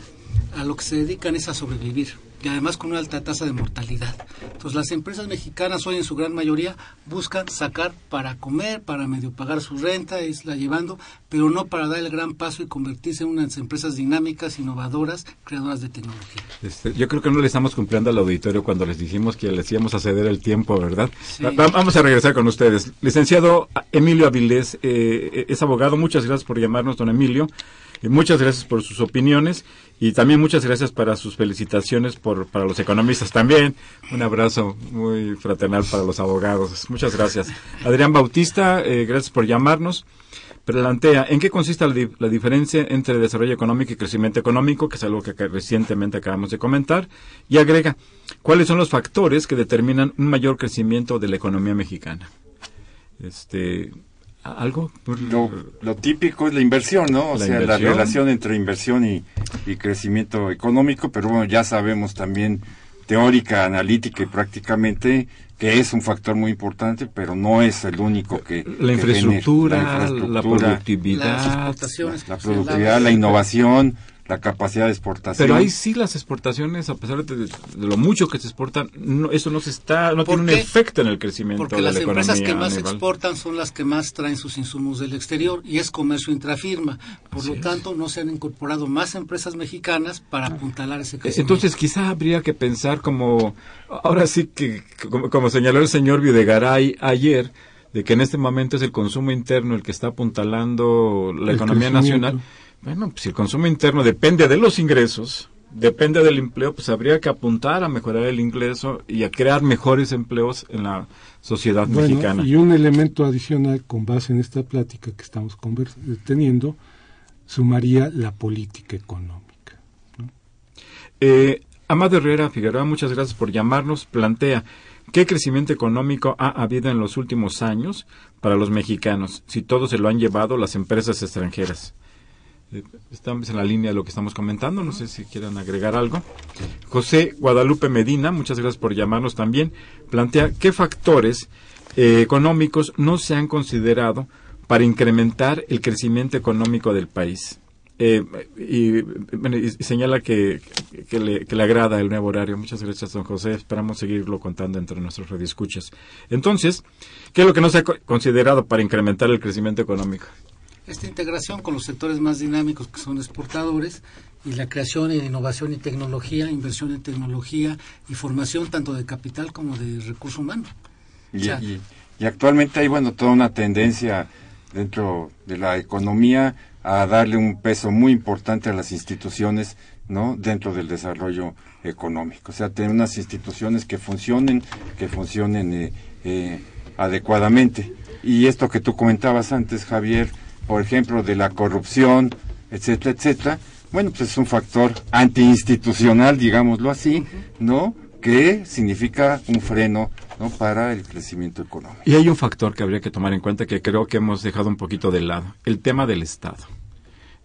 Speaker 6: a lo que se dedican es a sobrevivir y además con una alta tasa de mortalidad. Entonces las empresas mexicanas hoy en su gran mayoría buscan sacar para comer, para medio pagar su renta, la llevando, pero no para dar el gran paso y convertirse en unas empresas dinámicas, innovadoras, creadoras de tecnología.
Speaker 4: Este, yo creo que no le estamos cumpliendo al auditorio cuando les dijimos que les íbamos a ceder el tiempo, ¿verdad?
Speaker 6: Sí.
Speaker 4: Va- va- vamos a regresar con ustedes. Licenciado Emilio Avilés, eh, es abogado. Muchas gracias por llamarnos, don Emilio. Y muchas gracias por sus opiniones y también muchas gracias para sus felicitaciones por, para los economistas también. Un abrazo muy fraternal para los abogados. Muchas gracias. Adrián Bautista, eh, gracias por llamarnos. Plantea, ¿en qué consiste la, la diferencia entre desarrollo económico y crecimiento económico? Que es algo que recientemente acabamos de comentar. Y agrega, ¿cuáles son los factores que determinan un mayor crecimiento de la economía mexicana? Este, ¿Algo?
Speaker 5: Lo, lo típico es la inversión, ¿no? O
Speaker 4: La
Speaker 5: sea, la relación entre inversión y, y crecimiento económico, pero bueno, ya sabemos también teórica, analítica y prácticamente que es un factor muy importante, pero no es el único que...
Speaker 4: La infraestructura, la,
Speaker 5: infraestructura,
Speaker 4: productividad.
Speaker 6: Las exportaciones.
Speaker 5: la
Speaker 6: se
Speaker 5: productividad, la innovación, la capacidad de exportación.
Speaker 4: Pero ahí sí las exportaciones, a pesar de, de lo mucho que se exportan, no, eso no se está, no
Speaker 6: ¿Por
Speaker 4: tiene un efecto en el crecimiento
Speaker 6: Porque
Speaker 4: de
Speaker 6: las
Speaker 4: la
Speaker 6: empresas que más
Speaker 4: Aníbal.
Speaker 6: exportan son las que más traen sus insumos del exterior y es comercio intrafirma. Por
Speaker 4: Así
Speaker 6: lo
Speaker 4: es.
Speaker 6: tanto, no se han incorporado más empresas mexicanas para apuntalar ese crecimiento.
Speaker 4: Entonces quizá habría que pensar como, ahora sí que, como, como señaló el señor Videgaray ayer, de que en este momento es el consumo interno el que está apuntalando la
Speaker 7: El
Speaker 4: economía nacional. Bueno, pues si el consumo interno depende de los ingresos, depende del empleo, pues habría que apuntar a mejorar el ingreso y a crear mejores empleos en la sociedad
Speaker 7: Bueno,
Speaker 4: mexicana.
Speaker 7: y un elemento adicional con base en esta plática que estamos eh, teniendo, sumaría la política económica.
Speaker 4: Eh, Amado Herrera Figueroa, muchas gracias por llamarnos. Plantea, ¿qué crecimiento económico ha habido en los últimos años para los mexicanos si todo se lo han llevado las empresas extranjeras? Estamos en la línea de lo que estamos comentando, no sé si quieran agregar algo. José Guadalupe Medina, muchas gracias por llamarnos también, plantea qué factores eh, económicos no se han considerado para incrementar el crecimiento económico del país. Eh, y, señala que, le, agrada el nuevo horario. Muchas gracias, don José. Esperamos seguirlo contando entre nuestros radioescuchas. Entonces, ¿qué es lo que no se ha considerado para incrementar el crecimiento económico?
Speaker 6: Esta integración con los sectores más dinámicos que son exportadores y la creación de innovación y tecnología, inversión en tecnología y formación tanto de capital como de recurso humano.
Speaker 5: Y, y actualmente hay, bueno, toda una tendencia dentro de la economía a darle un peso muy importante a las instituciones ¿no? dentro del desarrollo económico. O sea, tener unas instituciones que funcionen, que funcionen eh, eh, adecuadamente. Y esto que tú comentabas antes, Javier, por ejemplo, de la corrupción, etcétera, etcétera, bueno, pues es un factor antiinstitucional, digámoslo así, ¿no? Que significa un freno ¿no? para el crecimiento económico.
Speaker 4: Y hay un factor que habría que tomar en cuenta que creo que hemos dejado un poquito de lado, el tema del Estado.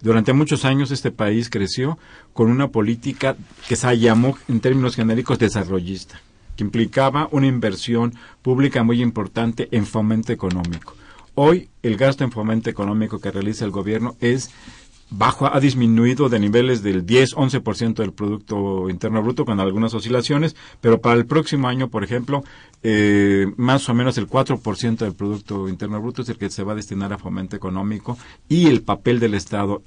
Speaker 4: Durante muchos años este país creció con una política que se llamó en términos genéricos desarrollista, que implicaba una inversión pública muy importante en fomento económico. Hoy el gasto en fomento económico que realiza el gobierno es bajo, ha disminuido de niveles del 10-11% del Producto Interno Bruto con algunas oscilaciones, pero para el próximo año, por ejemplo, eh, más o menos el 4% del Producto Interno Bruto es el que se va a destinar a fomento económico y el papel del Estado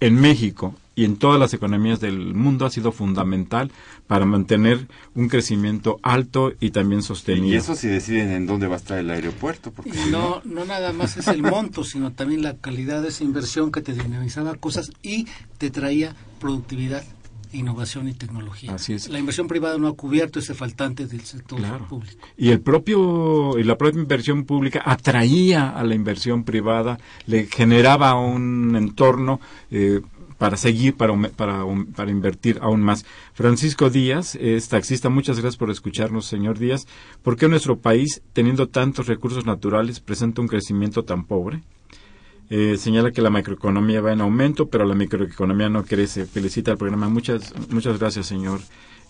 Speaker 4: en México y en todas las economías del mundo ha sido fundamental para mantener un crecimiento alto y también sostenido.
Speaker 5: Y eso si deciden en dónde va a estar el aeropuerto.
Speaker 6: Porque no, no nada más es el monto, sino también la calidad de esa inversión que te dinamizaba cosas y te traía productividad innovación y tecnología.
Speaker 4: Así es.
Speaker 6: La inversión privada no ha cubierto ese faltante del sector público.
Speaker 4: Y el propio y la propia inversión pública atraía a la inversión privada, le generaba un entorno eh, para seguir, para, para, invertir aún más. Francisco Díaz es taxista. Muchas gracias por escucharnos, señor Díaz. ¿Por qué nuestro país, teniendo tantos recursos naturales, presenta un crecimiento tan pobre? Eh, señala que la macroeconomía va en aumento, pero la microeconomía no crece. Felicita al programa. Muchas, muchas gracias, señor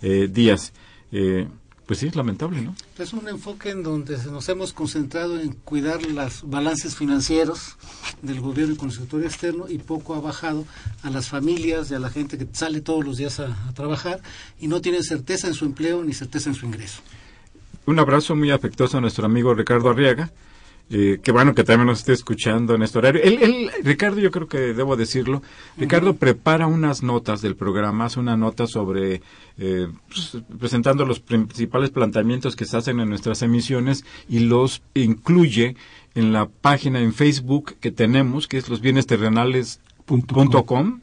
Speaker 4: eh, Díaz. Eh, pues sí, es lamentable, ¿no?
Speaker 6: Es un enfoque en donde nos hemos concentrado en cuidar los balances financieros del gobierno y con el sector externo y poco ha bajado a las familias y a la gente que sale todos los días a, a trabajar y no tiene certeza en su empleo ni certeza en su ingreso.
Speaker 4: Un abrazo muy afectuoso a nuestro amigo Ricardo Arriaga eh, qué bueno que también nos esté escuchando en este horario. Él, Ricardo, yo creo que debo decirlo, Ricardo prepara unas notas del programa, hace una nota sobre, eh, pues, presentando los principales planteamientos que se hacen en nuestras emisiones y los incluye en la página en Facebook que tenemos, que es losbienesterrenales.com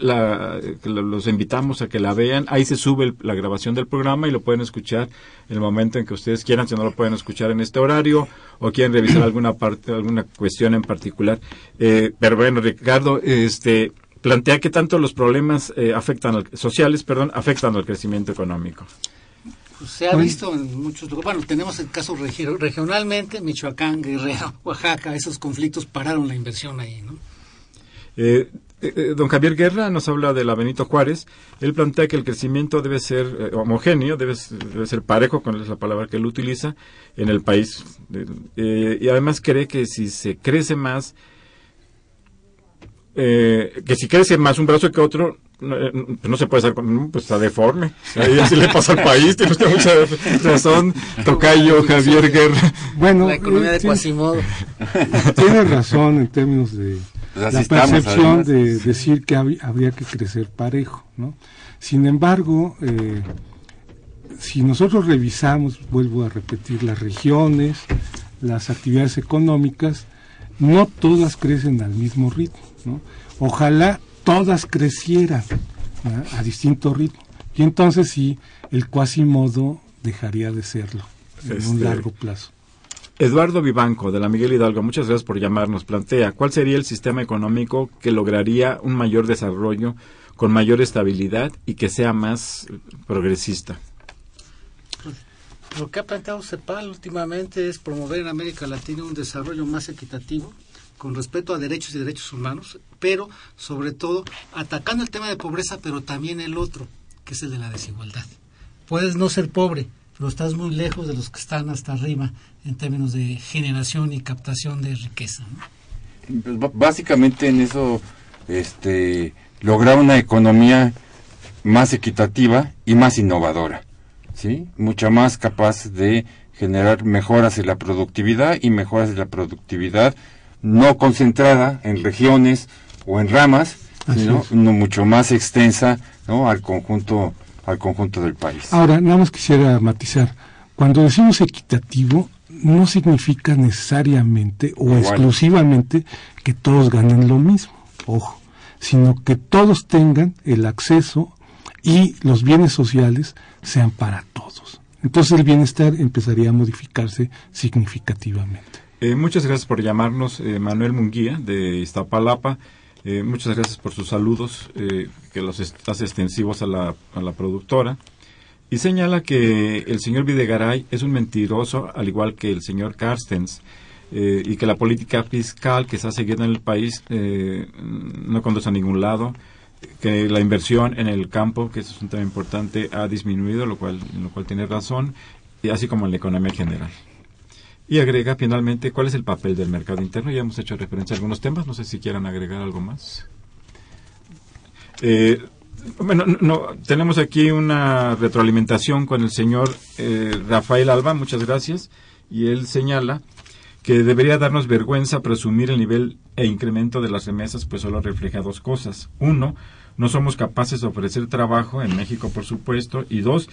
Speaker 4: la, los invitamos a que la vean. Ahí se sube la grabación del programa y lo pueden escuchar en el momento en que ustedes quieran, si no lo pueden escuchar en este horario o quieren revisar alguna parte, alguna cuestión en particular. Eh, pero bueno, Ricardo, este plantea que tanto los problemas eh, afectan sociales, perdón, afectan al crecimiento económico.
Speaker 6: Pues se ha visto en muchos lugares. Bueno, tenemos el caso regionalmente, Michoacán, Guerrero, Oaxaca, esos conflictos pararon la inversión ahí, ¿no?
Speaker 4: Eh, eh, eh, don Javier Guerra nos habla de la Benito Juárez. Él plantea que el crecimiento debe ser eh, homogéneo, debe, ser parejo, con es la palabra que él utiliza, en el país. y además cree que si se crece más, que si crece más un brazo que otro, no, pues se puede hacer, pues está deforme. Ahí así le pasa al país, tiene usted mucha razón, Tocayo Javier Guerra.
Speaker 6: Bueno, la economía de Quasimodo.
Speaker 7: Tiene razón en términos de la percepción de decir que habría que crecer parejo. ¿no? Sin embargo, eh, si nosotros revisamos, vuelvo a repetir, las regiones, las actividades económicas, no todas crecen al mismo ritmo. ¿no? Ojalá todas crecieran a distinto ritmo. Y entonces sí, el cuasimodo dejaría de serlo en un este, largo plazo.
Speaker 4: Eduardo Vivanco, de la Miguel Hidalgo, muchas gracias por llamarnos. Plantea, ¿cuál sería el sistema económico que lograría un mayor desarrollo, con mayor estabilidad y que sea más progresista?
Speaker 6: Lo que ha planteado CEPAL últimamente es promover en América Latina un desarrollo más equitativo, con respeto a derechos y derechos humanos, pero sobre todo atacando el tema de pobreza, pero también el otro, que es el de la desigualdad. Puedes no ser pobre, pero estás muy lejos de los que están hasta arriba en términos de generación y captación de riqueza.
Speaker 5: Pues, básicamente en eso, este, lograr una economía más equitativa y más innovadora, ¿sí? Mucha más capaz de generar mejoras en la productividad y mejoras de la productividad no concentrada en regiones o en ramas, sino mucho más extensa ¿no? al conjunto al conjunto del país.
Speaker 7: Ahora, nada más quisiera matizar. Cuando decimos equitativo, no significa necesariamente o exclusivamente que todos ganen lo mismo, ojo, sino que todos tengan el acceso y los bienes sociales sean para todos. Entonces el bienestar empezaría a modificarse significativamente.
Speaker 4: Eh, muchas gracias por llamarnos, eh, Manuel Munguía, de Iztapalapa. Eh, muchas gracias por sus saludos, que los hace extensivos a la, a la productora. Y señala que el señor Videgaray es un mentiroso, al igual que el señor Carstens, y que la política fiscal que ha seguido en el país no conduce a ningún lado, que la inversión en el campo, que es un tema importante, ha disminuido, lo cual, en lo cual tiene razón, y así como en la economía general. Y agrega finalmente cuál es el papel del mercado interno. Ya hemos hecho referencia a algunos temas, no sé si quieran agregar algo más. Eh, bueno, no, tenemos aquí una retroalimentación con el señor eh, Rafael Alba, muchas gracias, y él señala que debería darnos vergüenza presumir el nivel e incremento de las remesas, pues solo refleja dos cosas. Uno, no somos capaces de ofrecer trabajo en México, por supuesto, y dos,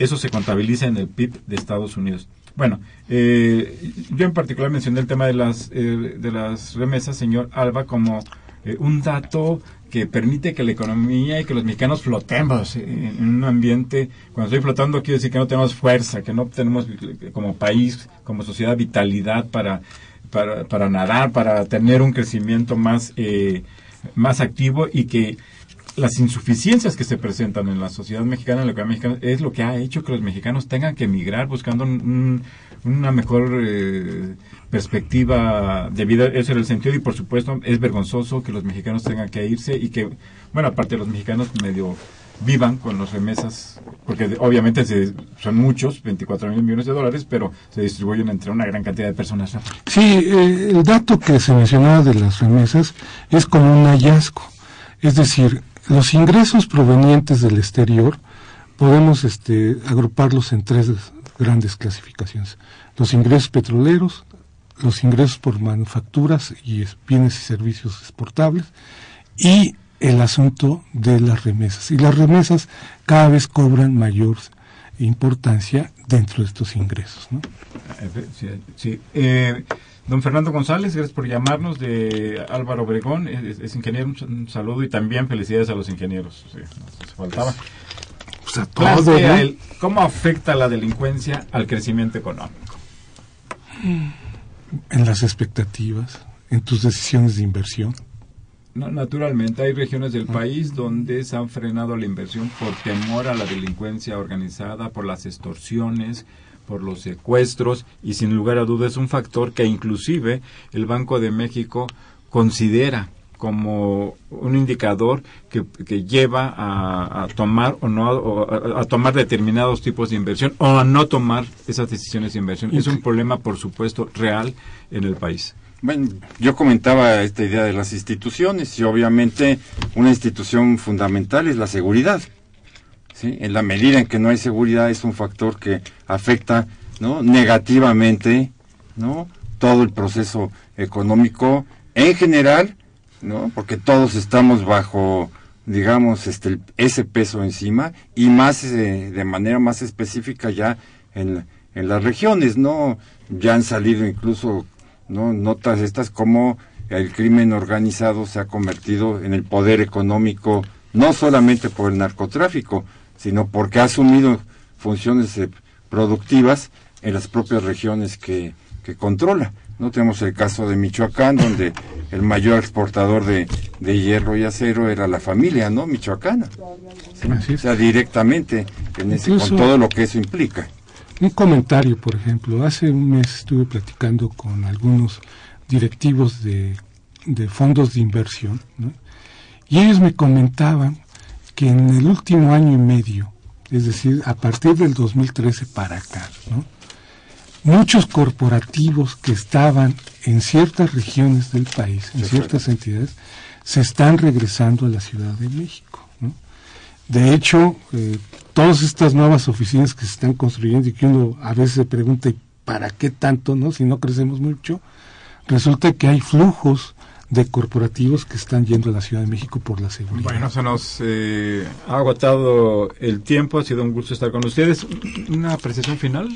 Speaker 4: eso se contabiliza en el PIB de Estados Unidos. Bueno, eh, yo en particular mencioné el tema de las, eh, de las remesas, señor Alba, como eh, un dato que permite que la economía y que los mexicanos flotemos en, un ambiente, cuando estoy flotando quiero decir que no tenemos fuerza, que no tenemos como país, como sociedad vitalidad para, para, para nadar, para tener un crecimiento más, más activo y que las insuficiencias que se presentan en la sociedad mexicana, en la economía mexicana, es lo que ha hecho que los mexicanos tengan que emigrar buscando una mejor eh, perspectiva de vida. Ese era el sentido y, por supuesto, es vergonzoso que los mexicanos tengan que irse y que, bueno, aparte de los mexicanos medio vivan con los remesas, porque obviamente son muchos, 24 mil millones de dólares, pero se distribuyen entre una gran cantidad de personas.
Speaker 7: Sí, eh, el dato que se mencionaba de las remesas es como un hallazgo. Es decir, los ingresos provenientes del exterior podemos este, agruparlos en tres grandes clasificaciones. Los ingresos petroleros, los ingresos por manufacturas y bienes y servicios exportables y el asunto de las remesas. Y las remesas cada vez cobran mayor importancia dentro de estos ingresos. ¿no?
Speaker 4: Sí, sí. Eh, Don Fernando González, gracias por llamarnos de Álvaro Obregón, es, ingeniero, un, saludo y también felicidades a los ingenieros. Sí, faltaba. Pues ¿Cómo afecta la delincuencia al crecimiento económico?
Speaker 7: En las expectativas, en tus decisiones de inversión.
Speaker 4: No, naturalmente, hay regiones del país donde se han frenado la inversión por temor a la delincuencia organizada, por las extorsiones, por los secuestros y sin lugar a dudas es un factor que inclusive el Banco de México considera como un indicador que, que lleva a, tomar o no a, tomar determinados tipos de inversión o a no tomar esas decisiones de inversión. Es un problema por supuesto real en el país.
Speaker 5: Bueno yo comentaba esta idea de las instituciones y obviamente una institución fundamental es la seguridad ¿sí? En la medida en que no hay seguridad es un factor que afecta ¿no? negativamente ¿no? todo el proceso económico en general, ¿no? porque todos estamos bajo digamos este ese peso encima y más eh, de manera más específica ya en, en las regiones no ya han salido incluso no notas estas como el crimen organizado se ha convertido en el poder económico no solamente por el narcotráfico sino porque ha asumido funciones eh, productivas en las propias regiones que, controla. No tenemos el caso de Michoacán, donde el mayor exportador de, hierro y acero era la familia, ¿no? Michoacana. O sea, directamente, en ese, con todo lo que eso implica.
Speaker 7: Un comentario, por ejemplo. Hace un mes estuve platicando con algunos directivos de de fondos de inversión, y ellos me comentaban que en el último año y medio, es decir, a partir del 2013 para acá, muchos corporativos que estaban en ciertas regiones del país, en ciertas entidades, se están regresando a la Ciudad de México. De hecho, eh, todas estas nuevas oficinas que se están construyendo y que uno a veces se pregunta, ¿para qué tanto, no? Si no crecemos mucho, resulta que hay flujos de corporativos que están yendo a la Ciudad de México por la seguridad.
Speaker 4: Bueno, se nos eh, ha agotado el tiempo, ha sido un gusto estar con ustedes. ¿Una apreciación final?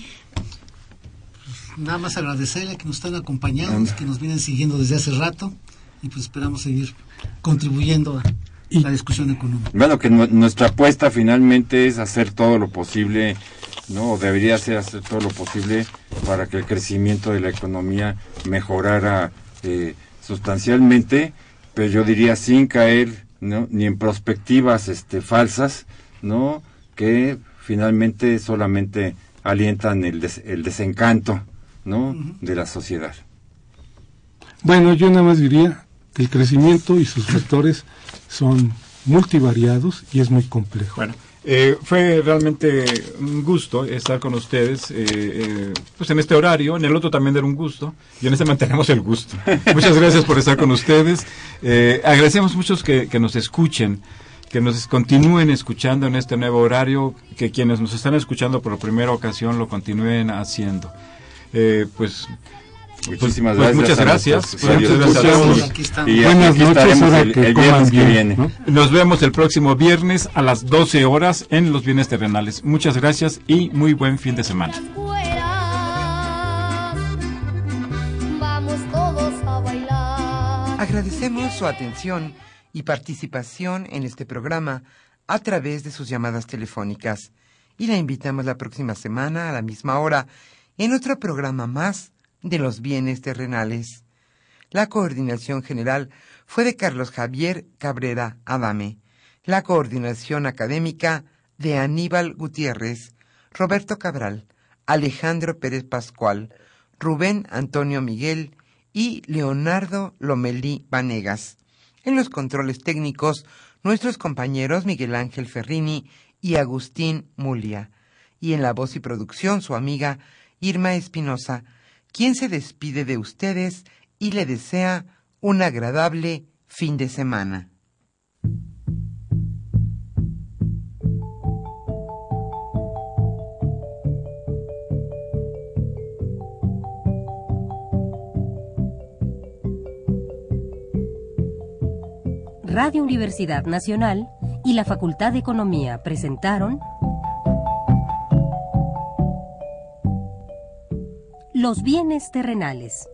Speaker 6: Nada más agradecerle que nos están acompañando, que nos vienen siguiendo desde hace rato y pues esperamos seguir contribuyendo a la discusión económica.
Speaker 5: Bueno, que nuestra apuesta finalmente es hacer todo lo posible, ¿no? debería ser hacer todo lo posible para que el crecimiento de la economía mejorara eh, sustancialmente, pero yo diría sin caer ¿no? ni en perspectivas este, falsas, ¿no? que finalmente solamente alientan el, el desencanto ¿no? de la sociedad.
Speaker 7: Bueno, yo nada más diría que el crecimiento y sus factores son multivariados y es muy complejo.
Speaker 4: Bueno, eh, fue realmente un gusto estar con ustedes eh, eh, pues en este horario, en el otro también era un gusto y en este mantenemos el gusto. Muchas gracias por estar con ustedes. agradecemos mucho que, que nos escuchen que nos continúen escuchando en este nuevo horario, que quienes nos están escuchando por primera ocasión lo continúen haciendo. pues
Speaker 5: Muchísimas
Speaker 4: pues,
Speaker 5: gracias.
Speaker 4: Muchas gracias.
Speaker 5: Y Buenas noches, el, que viernes que viene.
Speaker 4: Nos vemos el próximo viernes a las 12 horas en los bienes terrenales. Muchas gracias y muy buen fin de semana.
Speaker 2: Agradecemos su atención y participación en este programa a través de sus llamadas telefónicas y la invitamos la próxima semana a la misma hora en otro programa más de los bienes terrenales. La coordinación general fue de Carlos Javier Cabrera Adame. La coordinación académica de Aníbal Gutiérrez, Roberto Cabral, Alejandro Pérez Pascual, Rubén Antonio Miguel y Leonardo Lomelí Vanegas. En los controles técnicos, nuestros compañeros Miguel Ángel Ferrini y Agustín Mulia. Y en la voz y producción, su amiga Irma Espinosa, quien se despide de ustedes y le desea un agradable fin de semana.
Speaker 1: Radio Universidad Nacional y la Facultad de Economía presentaron Los bienes terrenales.